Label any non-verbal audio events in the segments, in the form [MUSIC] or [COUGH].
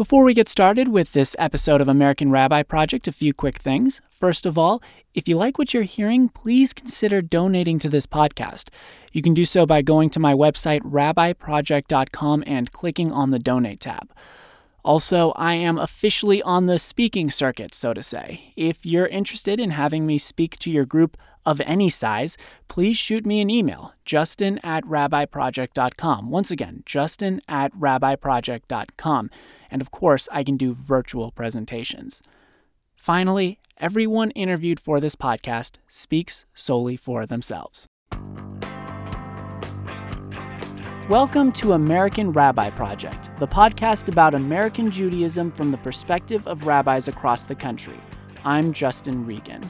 Before we get started with this episode of American Rabbi Project, a few quick things. First of all, if you like what you're hearing, please consider donating to this podcast. You can do so by going to my website, rabbiproject.com, and clicking on the donate tab. Also, I am officially on the speaking circuit, so to say. If you're interested in having me speak to your group of any size, please shoot me an email, justin at rabbiproject.com. Once again, justin at rabbiproject.com. And of course, I can do virtual presentations. Finally, everyone interviewed for this podcast speaks solely for themselves. Welcome to American Rabbi Project, the podcast about American Judaism from the perspective of rabbis across the country. I'm Justin Regan.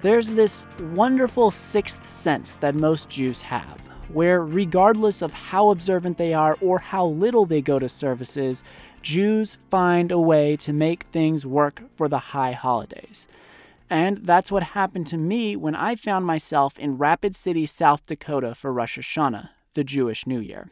There's this wonderful sixth sense that most Jews have, where regardless of how observant they are or how little they go to services, Jews find a way to make things work for the high holidays. And that's what happened to me when I found myself in Rapid City, South Dakota for Rosh Hashanah, the Jewish New Year.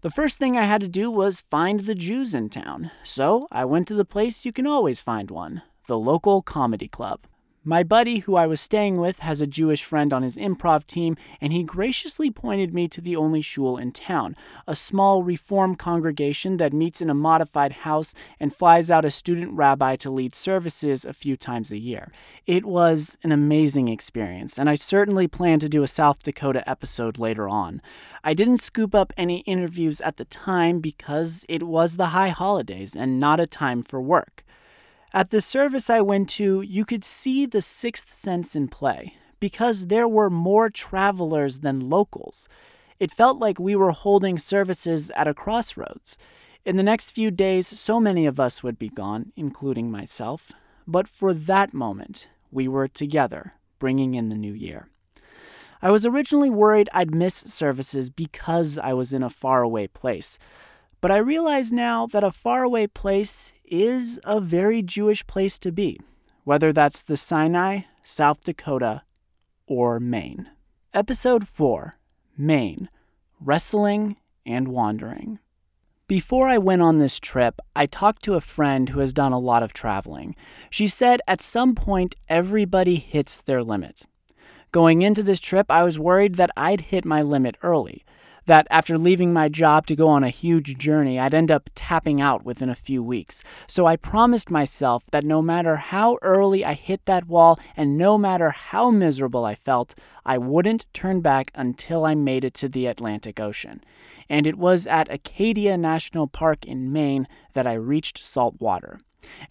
The first thing I had to do was find the Jews in town, so I went to the place you can always find one the local comedy club. My buddy, who I was staying with, has a Jewish friend on his improv team, and he graciously pointed me to the only shul in town, a small Reform congregation that meets in a modified house and flies out a student rabbi to lead services a few times a year. It was an amazing experience, and I certainly plan to do a South Dakota episode later on. I didn't scoop up any interviews at the time because it was the high holidays and not a time for work. At the service I went to, you could see the sixth sense in play because there were more travelers than locals. It felt like we were holding services at a crossroads. In the next few days, so many of us would be gone, including myself. But for that moment, we were together, bringing in the new year. I was originally worried I'd miss services because I was in a faraway place. But I realize now that a faraway place is a very Jewish place to be, whether that's the Sinai, South Dakota, or Maine. Episode 4 Maine Wrestling and Wandering. Before I went on this trip, I talked to a friend who has done a lot of traveling. She said at some point everybody hits their limit. Going into this trip, I was worried that I'd hit my limit early that after leaving my job to go on a huge journey, I'd end up tapping out within a few weeks. So I promised myself that no matter how early I hit that wall and no matter how miserable I felt, I wouldn't turn back until I made it to the Atlantic Ocean. And it was at Acadia National Park in Maine that I reached salt water.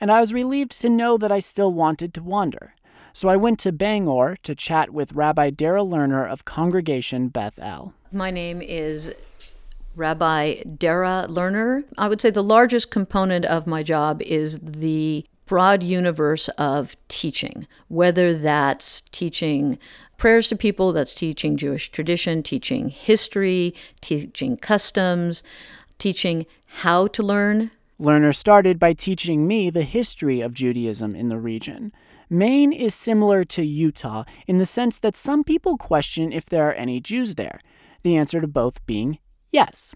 And I was relieved to know that I still wanted to wander. So I went to Bangor to chat with Rabbi Dara Lerner of Congregation Beth El. My name is Rabbi Dara Lerner. I would say the largest component of my job is the broad universe of teaching, whether that's teaching prayers to people, that's teaching Jewish tradition, teaching history, teaching customs, teaching how to learn. Lerner started by teaching me the history of Judaism in the region. Maine is similar to Utah in the sense that some people question if there are any Jews there, the answer to both being yes.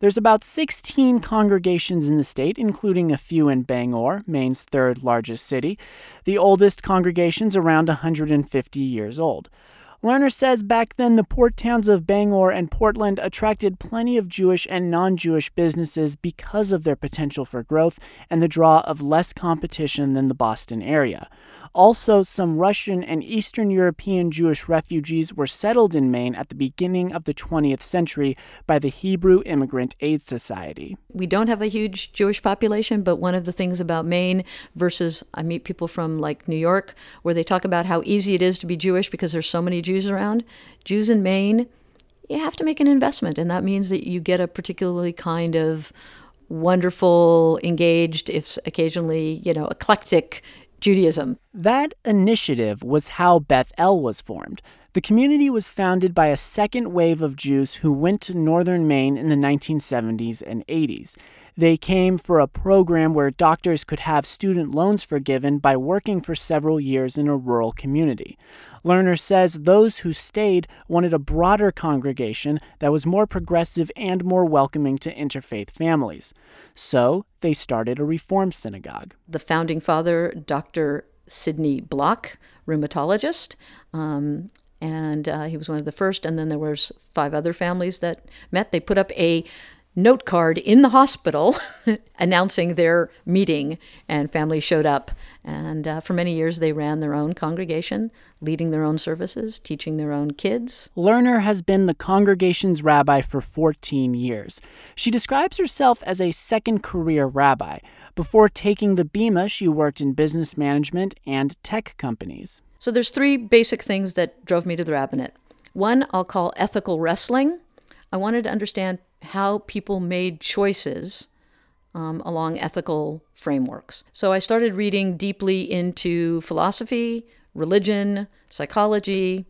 There's about 16 congregations in the state, including a few in Bangor, Maine's third largest city. The oldest congregation's around 150 years old. Lerner says back then the port towns of Bangor and Portland attracted plenty of Jewish and non Jewish businesses because of their potential for growth and the draw of less competition than the Boston area. Also, some Russian and Eastern European Jewish refugees were settled in Maine at the beginning of the 20th century by the Hebrew Immigrant Aid Society. We don't have a huge Jewish population, but one of the things about Maine versus I meet people from like New York where they talk about how easy it is to be Jewish because there's so many Jews around. Jews in Maine, you have to make an investment, and that means that you get a particularly kind of wonderful, engaged, if occasionally, you know, eclectic Judaism. That initiative was how Beth El was formed. The community was founded by a second wave of Jews who went to northern Maine in the 1970s and 80s. They came for a program where doctors could have student loans forgiven by working for several years in a rural community. Lerner says those who stayed wanted a broader congregation that was more progressive and more welcoming to interfaith families. So they started a reform synagogue. The founding father, Dr. Sidney Block, rheumatologist, um, and uh, he was one of the first. And then there was five other families that met. They put up a note card in the hospital [LAUGHS] announcing their meeting, and families showed up. And uh, for many years, they ran their own congregation, leading their own services, teaching their own kids. Lerner has been the congregation's rabbi for 14 years. She describes herself as a second career rabbi. Before taking the Bema, she worked in business management and tech companies. So there's three basic things that drove me to the rabbinate. One I'll call ethical wrestling. I wanted to understand how people made choices um, along ethical frameworks. So I started reading deeply into philosophy, religion, psychology,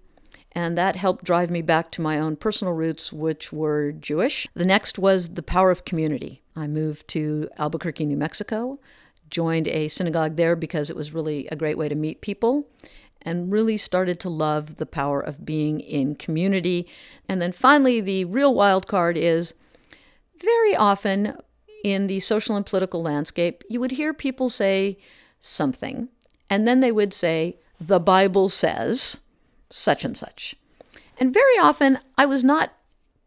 and that helped drive me back to my own personal roots, which were Jewish. The next was the power of community. I moved to Albuquerque, New Mexico, joined a synagogue there because it was really a great way to meet people and really started to love the power of being in community. And then finally, the real wild card is very often in the social and political landscape, you would hear people say something, and then they would say, The Bible says such and such. And very often, I was not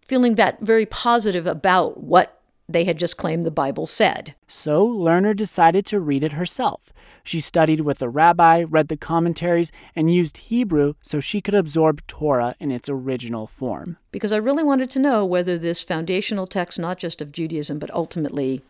feeling that very positive about what they had just claimed the Bible said. So Lerner decided to read it herself. She studied with a rabbi, read the commentaries, and used Hebrew so she could absorb Torah in its original form. Because I really wanted to know whether this foundational text, not just of Judaism, but ultimately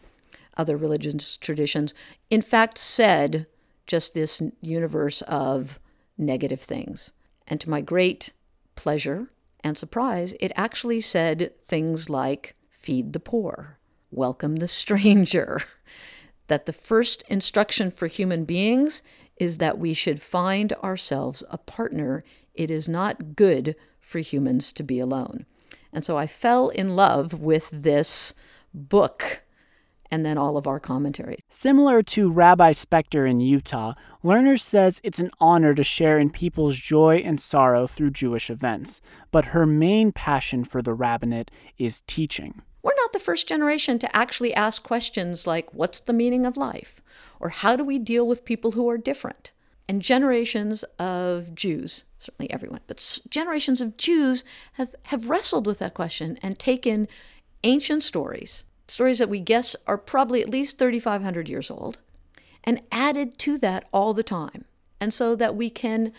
other religious traditions, in fact said just this universe of negative things. And to my great pleasure and surprise, it actually said things like feed the poor, welcome the stranger, [LAUGHS] that the first instruction for human beings is that we should find ourselves a partner. It is not good for humans to be alone. And so I fell in love with this book and then all of our commentaries. Similar to Rabbi Spector in Utah, Lerner says it's an honor to share in people's joy and sorrow through Jewish events, but her main passion for the rabbinate is teaching. We're not the first generation to actually ask questions like, what's the meaning of life? Or how do we deal with people who are different? And generations of Jews, certainly everyone, but generations of Jews have, have wrestled with that question and taken ancient stories, stories that we guess are probably at least 3,500 years old, and added to that all the time. And so that we can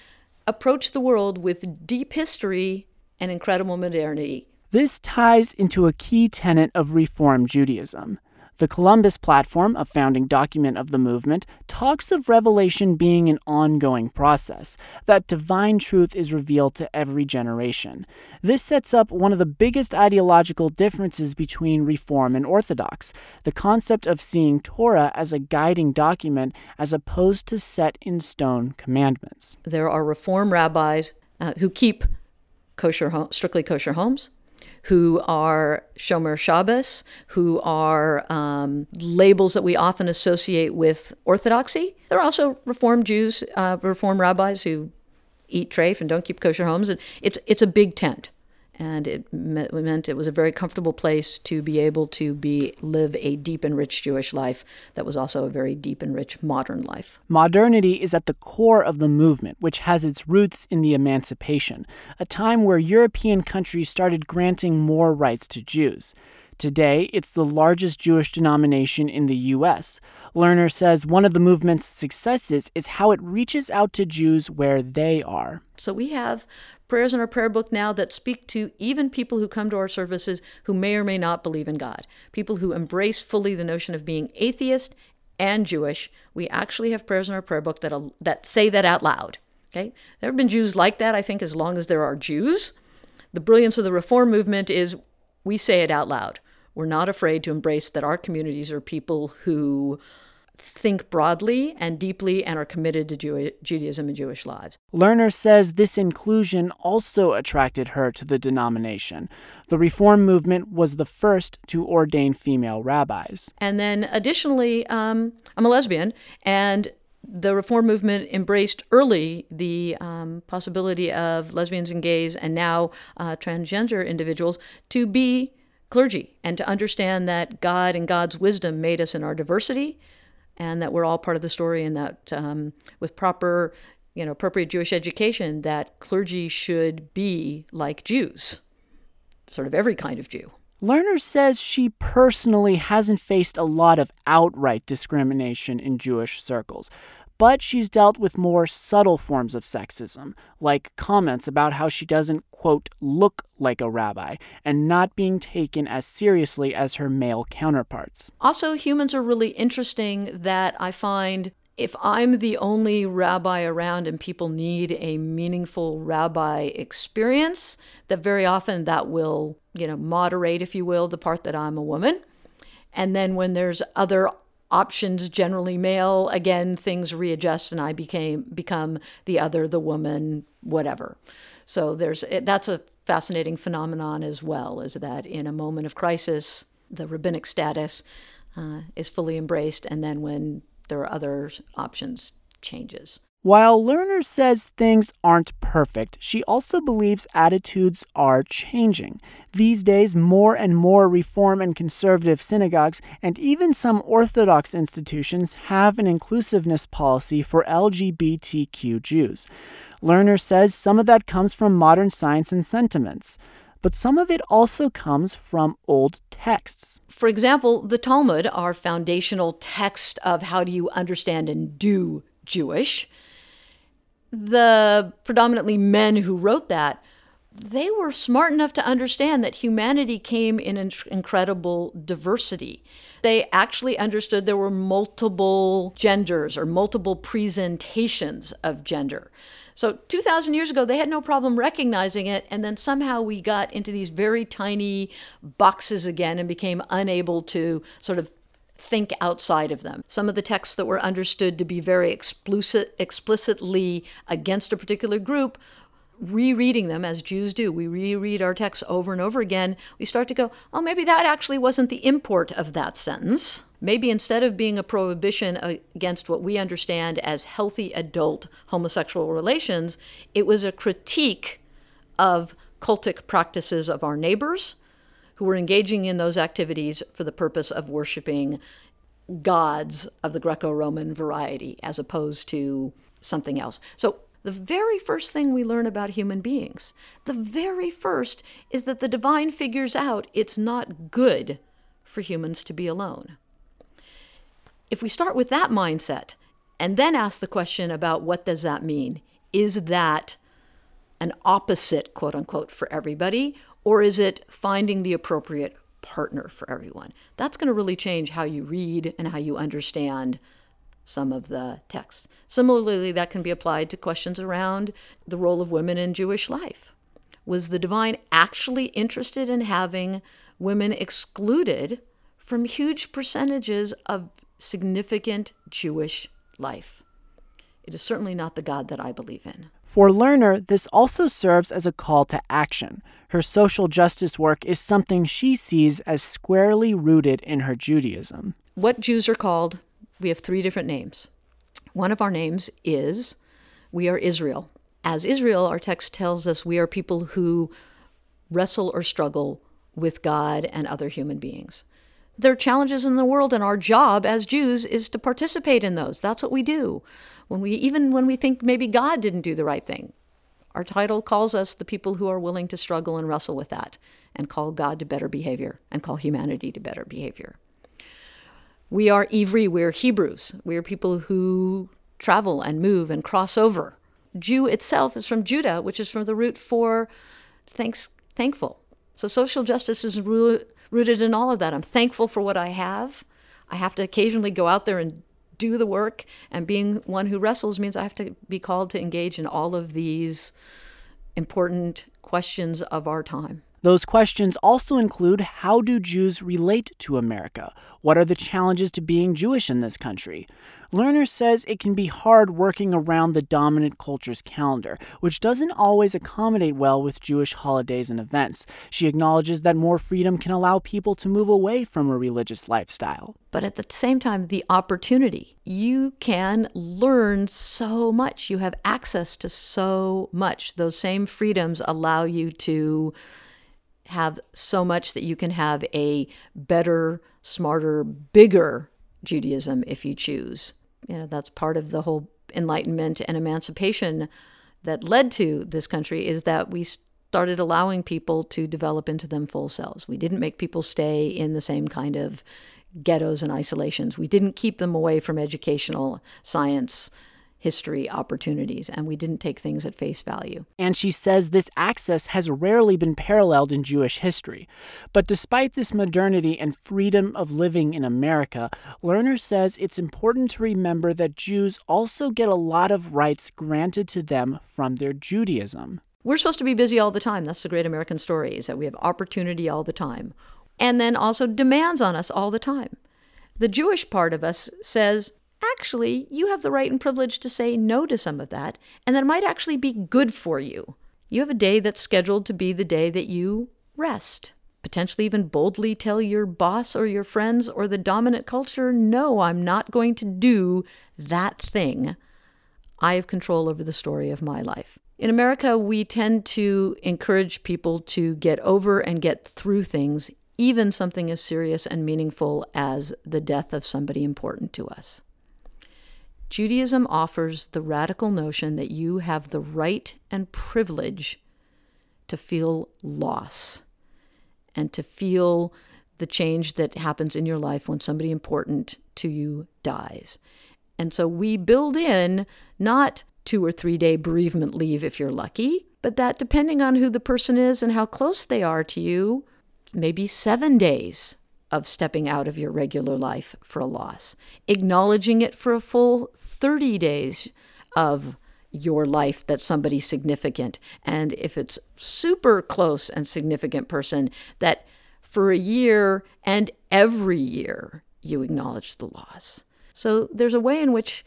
approach the world with deep history and incredible modernity this ties into a key tenet of Reform Judaism. The Columbus Platform, a founding document of the movement, talks of revelation being an ongoing process, that divine truth is revealed to every generation. This sets up one of the biggest ideological differences between Reform and Orthodox the concept of seeing Torah as a guiding document as opposed to set in stone commandments. There are Reform rabbis uh, who keep kosher, strictly kosher homes who are Shomer Shabbos, who are um, labels that we often associate with Orthodoxy. There are also Reform Jews, uh, Reform rabbis who eat treif and don't keep kosher homes, and it's it's a big tent and it meant it was a very comfortable place to be able to be live a deep and rich Jewish life that was also a very deep and rich modern life. Modernity is at the core of the movement, which has its roots in the Emancipation, a time where European countries started granting more rights to Jews. Today, it's the largest Jewish denomination in the U.S. Lerner says one of the movement's successes is how it reaches out to Jews where they are. So we have prayers in our prayer book now that speak to even people who come to our services who may or may not believe in God, people who embrace fully the notion of being atheist and Jewish. We actually have prayers in our prayer book that, that say that out loud. Okay? There have been Jews like that, I think, as long as there are Jews. The brilliance of the Reform movement is we say it out loud. We're not afraid to embrace that our communities are people who think broadly and deeply and are committed to Jew- Judaism and Jewish lives. Lerner says this inclusion also attracted her to the denomination. The Reform movement was the first to ordain female rabbis. And then additionally, um, I'm a lesbian, and the reform movement embraced early the um, possibility of lesbians and gays and now uh, transgender individuals to be clergy and to understand that God and God's wisdom made us in our diversity and that we're all part of the story and that um, with proper you know appropriate Jewish education that clergy should be like Jews sort of every kind of Jew. Lerner says she personally hasn't faced a lot of outright discrimination in Jewish circles, but she's dealt with more subtle forms of sexism, like comments about how she doesn't, quote, look like a rabbi, and not being taken as seriously as her male counterparts. Also, humans are really interesting that I find if I'm the only rabbi around and people need a meaningful rabbi experience, that very often that will, you know, moderate, if you will, the part that I'm a woman. And then when there's other options, generally male, again, things readjust and I became become the other, the woman, whatever. So there's that's a fascinating phenomenon as well, is that in a moment of crisis, the rabbinic status uh, is fully embraced, and then when there are other options changes. While Lerner says things aren't perfect, she also believes attitudes are changing. These days, more and more reform and conservative synagogues and even some Orthodox institutions have an inclusiveness policy for LGBTQ Jews. Lerner says some of that comes from modern science and sentiments but some of it also comes from old texts. For example, the Talmud, our foundational text of how do you understand and do Jewish, the predominantly men who wrote that, they were smart enough to understand that humanity came in incredible diversity. They actually understood there were multiple genders or multiple presentations of gender. So 2,000 years ago, they had no problem recognizing it. And then somehow we got into these very tiny boxes again and became unable to sort of think outside of them. Some of the texts that were understood to be very explicit, explicitly against a particular group rereading them as Jews do, we reread our texts over and over again, we start to go, oh, maybe that actually wasn't the import of that sentence. Maybe instead of being a prohibition against what we understand as healthy adult homosexual relations, it was a critique of cultic practices of our neighbors who were engaging in those activities for the purpose of worshiping gods of the Greco Roman variety as opposed to something else. So the very first thing we learn about human beings, the very first, is that the divine figures out it's not good for humans to be alone. If we start with that mindset and then ask the question about what does that mean? Is that an opposite, quote unquote, for everybody, or is it finding the appropriate partner for everyone? That's going to really change how you read and how you understand some of the texts. Similarly, that can be applied to questions around the role of women in Jewish life. Was the divine actually interested in having women excluded from huge percentages of significant Jewish life? It is certainly not the God that I believe in. For Lerner, this also serves as a call to action. Her social justice work is something she sees as squarely rooted in her Judaism. What Jews are called we have three different names. One of our names is we are Israel. As Israel, our text tells us we are people who wrestle or struggle with God and other human beings. There are challenges in the world, and our job as Jews is to participate in those. That's what we do. When we even when we think maybe God didn't do the right thing, our title calls us the people who are willing to struggle and wrestle with that, and call God to better behavior, and call humanity to better behavior. We are Ivri, we're Hebrews. We're people who travel and move and cross over. Jew itself is from Judah, which is from the root for thanks, thankful. So social justice is rooted in all of that. I'm thankful for what I have. I have to occasionally go out there and do the work, and being one who wrestles means I have to be called to engage in all of these important questions of our time. Those questions also include how do Jews relate to America? What are the challenges to being Jewish in this country? Lerner says it can be hard working around the dominant culture's calendar, which doesn't always accommodate well with Jewish holidays and events. She acknowledges that more freedom can allow people to move away from a religious lifestyle. But at the same time, the opportunity. You can learn so much. You have access to so much. Those same freedoms allow you to have so much that you can have a better, smarter, bigger Judaism if you choose you know that's part of the whole enlightenment and emancipation that led to this country is that we started allowing people to develop into them full selves. We didn't make people stay in the same kind of ghettos and isolations. We didn't keep them away from educational science history opportunities, and we didn't take things at face value. And she says this access has rarely been paralleled in Jewish history. But despite this modernity and freedom of living in America, Lerner says it's important to remember that Jews also get a lot of rights granted to them from their Judaism. We're supposed to be busy all the time. That's the great American story, is that we have opportunity all the time. And then also demands on us all the time. The Jewish part of us says, actually, you have the right and privilege to say no to some of that, and that might actually be good for you. You have a day that's scheduled to be the day that you rest. Potentially, even boldly tell your boss or your friends or the dominant culture, no, I'm not going to do that thing. I have control over the story of my life. In America, we tend to encourage people to get over and get through things, even something as serious and meaningful as the death of somebody important to us. Judaism offers the radical notion that you have the right and privilege to feel loss and to feel the change that happens in your life when somebody important to you dies. And so we build in not two or three day bereavement leave if you're lucky, but that depending on who the person is and how close they are to you, maybe seven days of stepping out of your regular life for a loss, acknowledging it for a full 30 days of your life that somebody significant. And if it's super close and significant person, that for a year and every year you acknowledge the loss. So there's a way in which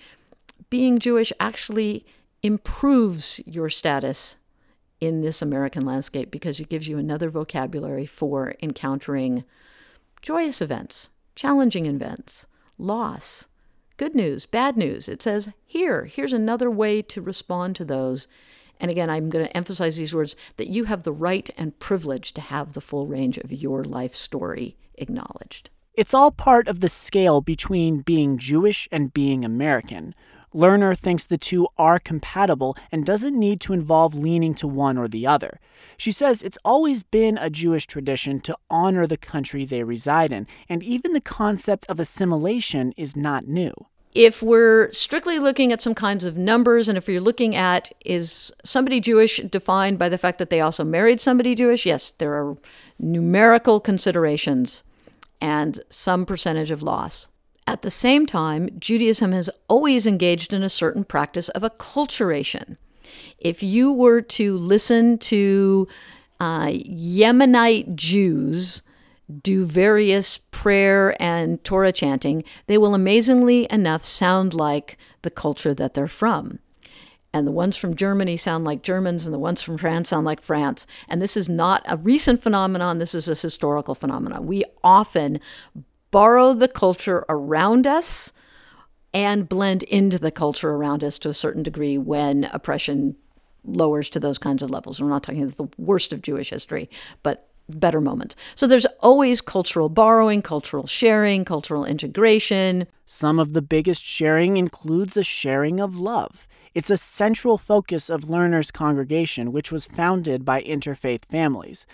being Jewish actually improves your status in this American landscape because it gives you another vocabulary for encountering joyous events, challenging events, loss, good news, bad news. It says, here, here's another way to respond to those. And again, I'm going to emphasize these words that you have the right and privilege to have the full range of your life story acknowledged. It's all part of the scale between being Jewish and being American. Lerner thinks the two are compatible and doesn't need to involve leaning to one or the other. She says it's always been a Jewish tradition to honor the country they reside in, and even the concept of assimilation is not new. If we're strictly looking at some kinds of numbers, and if you're looking at is somebody Jewish defined by the fact that they also married somebody Jewish, yes, there are numerical considerations and some percentage of loss. At the same time, Judaism has always engaged in a certain practice of acculturation. If you were to listen to uh, Yemenite Jews do various prayer and Torah chanting, they will amazingly enough sound like the culture that they're from. And the ones from Germany sound like Germans, and the ones from France sound like France. And this is not a recent phenomenon, this is a historical phenomenon. We often borrow the culture around us and blend into the culture around us to a certain degree when oppression lowers to those kinds of levels. We're not talking the worst of Jewish history, but better moments. So there's always cultural borrowing, cultural sharing, cultural integration. Some of the biggest sharing includes a sharing of love. It's a central focus of Lerner's congregation, which was founded by interfaith families.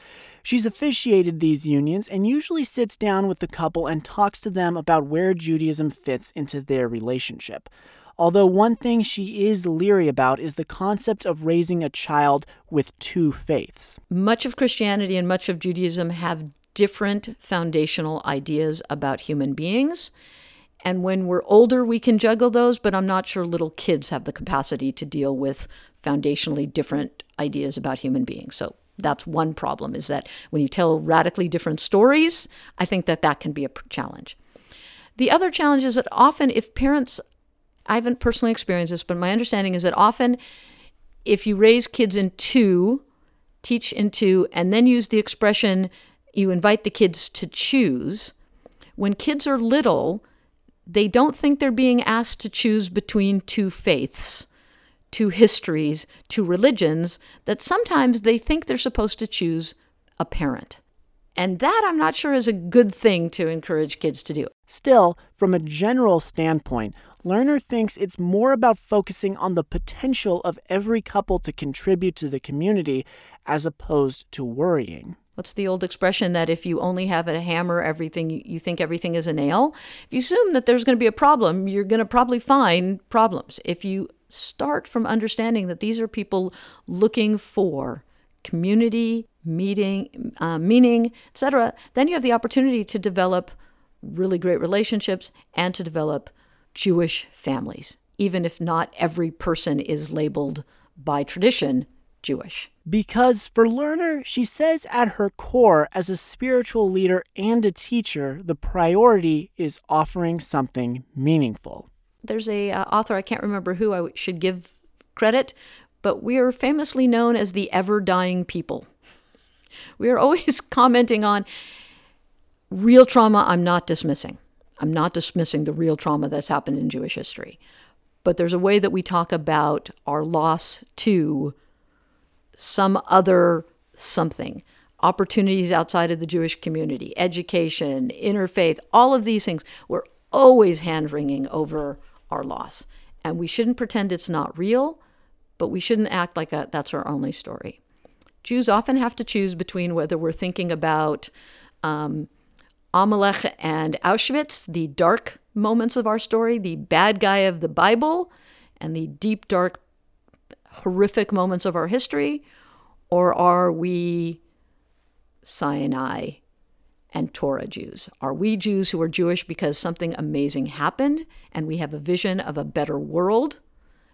She's officiated these unions and usually sits down with the couple and talks to them about where Judaism fits into their relationship. Although one thing she is leery about is the concept of raising a child with two faiths. Much of Christianity and much of Judaism have different foundational ideas about human beings. And when we're older, we can juggle those, but I'm not sure little kids have the capacity to deal with foundationally different ideas about human beings. So That's one problem is that when you tell radically different stories, I think that that can be a challenge. The other challenge is that often if parents I haven't personally experienced this, but my understanding is that often if you raise kids in two, teach in two, and then use the expression you invite the kids to choose, when kids are little, they don't think they're being asked to choose between two faiths, two histories, two religions, that sometimes they think they're supposed to choose a parent. And that I'm not sure is a good thing to encourage kids to do. Still, from a general standpoint, Lerner thinks it's more about focusing on the potential of every couple to contribute to the community as opposed to worrying. What's the old expression that if you only have a hammer, everything you think everything is a nail? If you assume that there's going to be a problem, you're going to probably find problems. If you start from understanding that these are people looking for community, meeting, uh, meaning, etc., then you have the opportunity to develop really great relationships and to develop Jewish families, even if not every person is labeled by tradition Jewish. Because for Lerner, she says at her core, as a spiritual leader and a teacher, the priority is offering something meaningful. There's a uh, author I can't remember who I should give credit, but we are famously known as the ever dying people. We are always [LAUGHS] commenting on real trauma. I'm not dismissing. I'm not dismissing the real trauma that's happened in Jewish history. But there's a way that we talk about our loss to some other something opportunities outside of the Jewish community, education, interfaith, all of these things. We're always hand wringing over our loss. And we shouldn't pretend it's not real, but we shouldn't act like a, that's our only story. Jews often have to choose between whether we're thinking about um, Amalek and Auschwitz, the dark moments of our story, the bad guy of the Bible, and the deep, dark, horrific moments of our history? Or are we Sinai and Torah Jews? Are we Jews who are Jewish because something amazing happened and we have a vision of a better world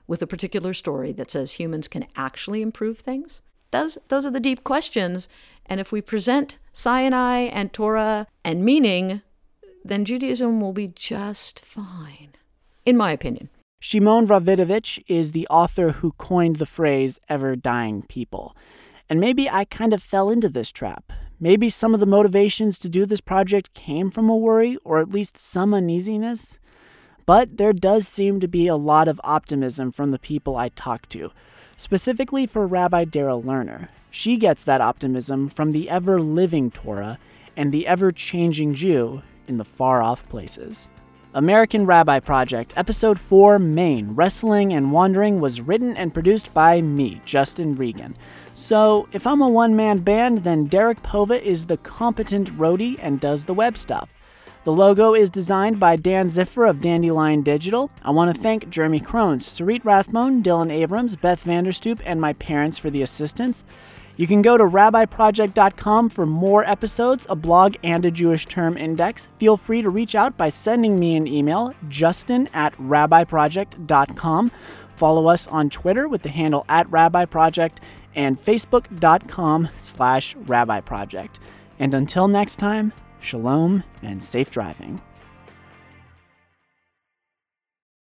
with a particular story that says humans can actually improve things? Those, those are the deep questions. And if we present Sinai and Torah and meaning, then Judaism will be just fine, in my opinion. Shimon Rawidowicz is the author who coined the phrase ever dying people. And maybe I kind of fell into this trap. Maybe some of the motivations to do this project came from a worry, or at least some uneasiness. But there does seem to be a lot of optimism from the people I talk to specifically for Rabbi Dara Lerner. She gets that optimism from the ever living Torah and the ever changing Jew in the far off places. American Rabbi Project, Episode 4 Maine Wrestling and Wandering was written and produced by me, Justin Regan. So, if I'm a one man band, then Derek Pova is the competent roadie and does the web stuff. The logo is designed by Dan Ziffer of Dandelion Digital. I want to thank Jeremy Crones, Sarit Rathmone, Dylan Abrams, Beth Vanderstoop, and my parents for the assistance. You can go to rabbiproject.com for more episodes, a blog, and a Jewish term index. Feel free to reach out by sending me an email, justin at rabbiproject.com. Follow us on Twitter with the handle at rabbiproject and facebook.com slash rabbiproject. And until next time, Shalom and safe driving.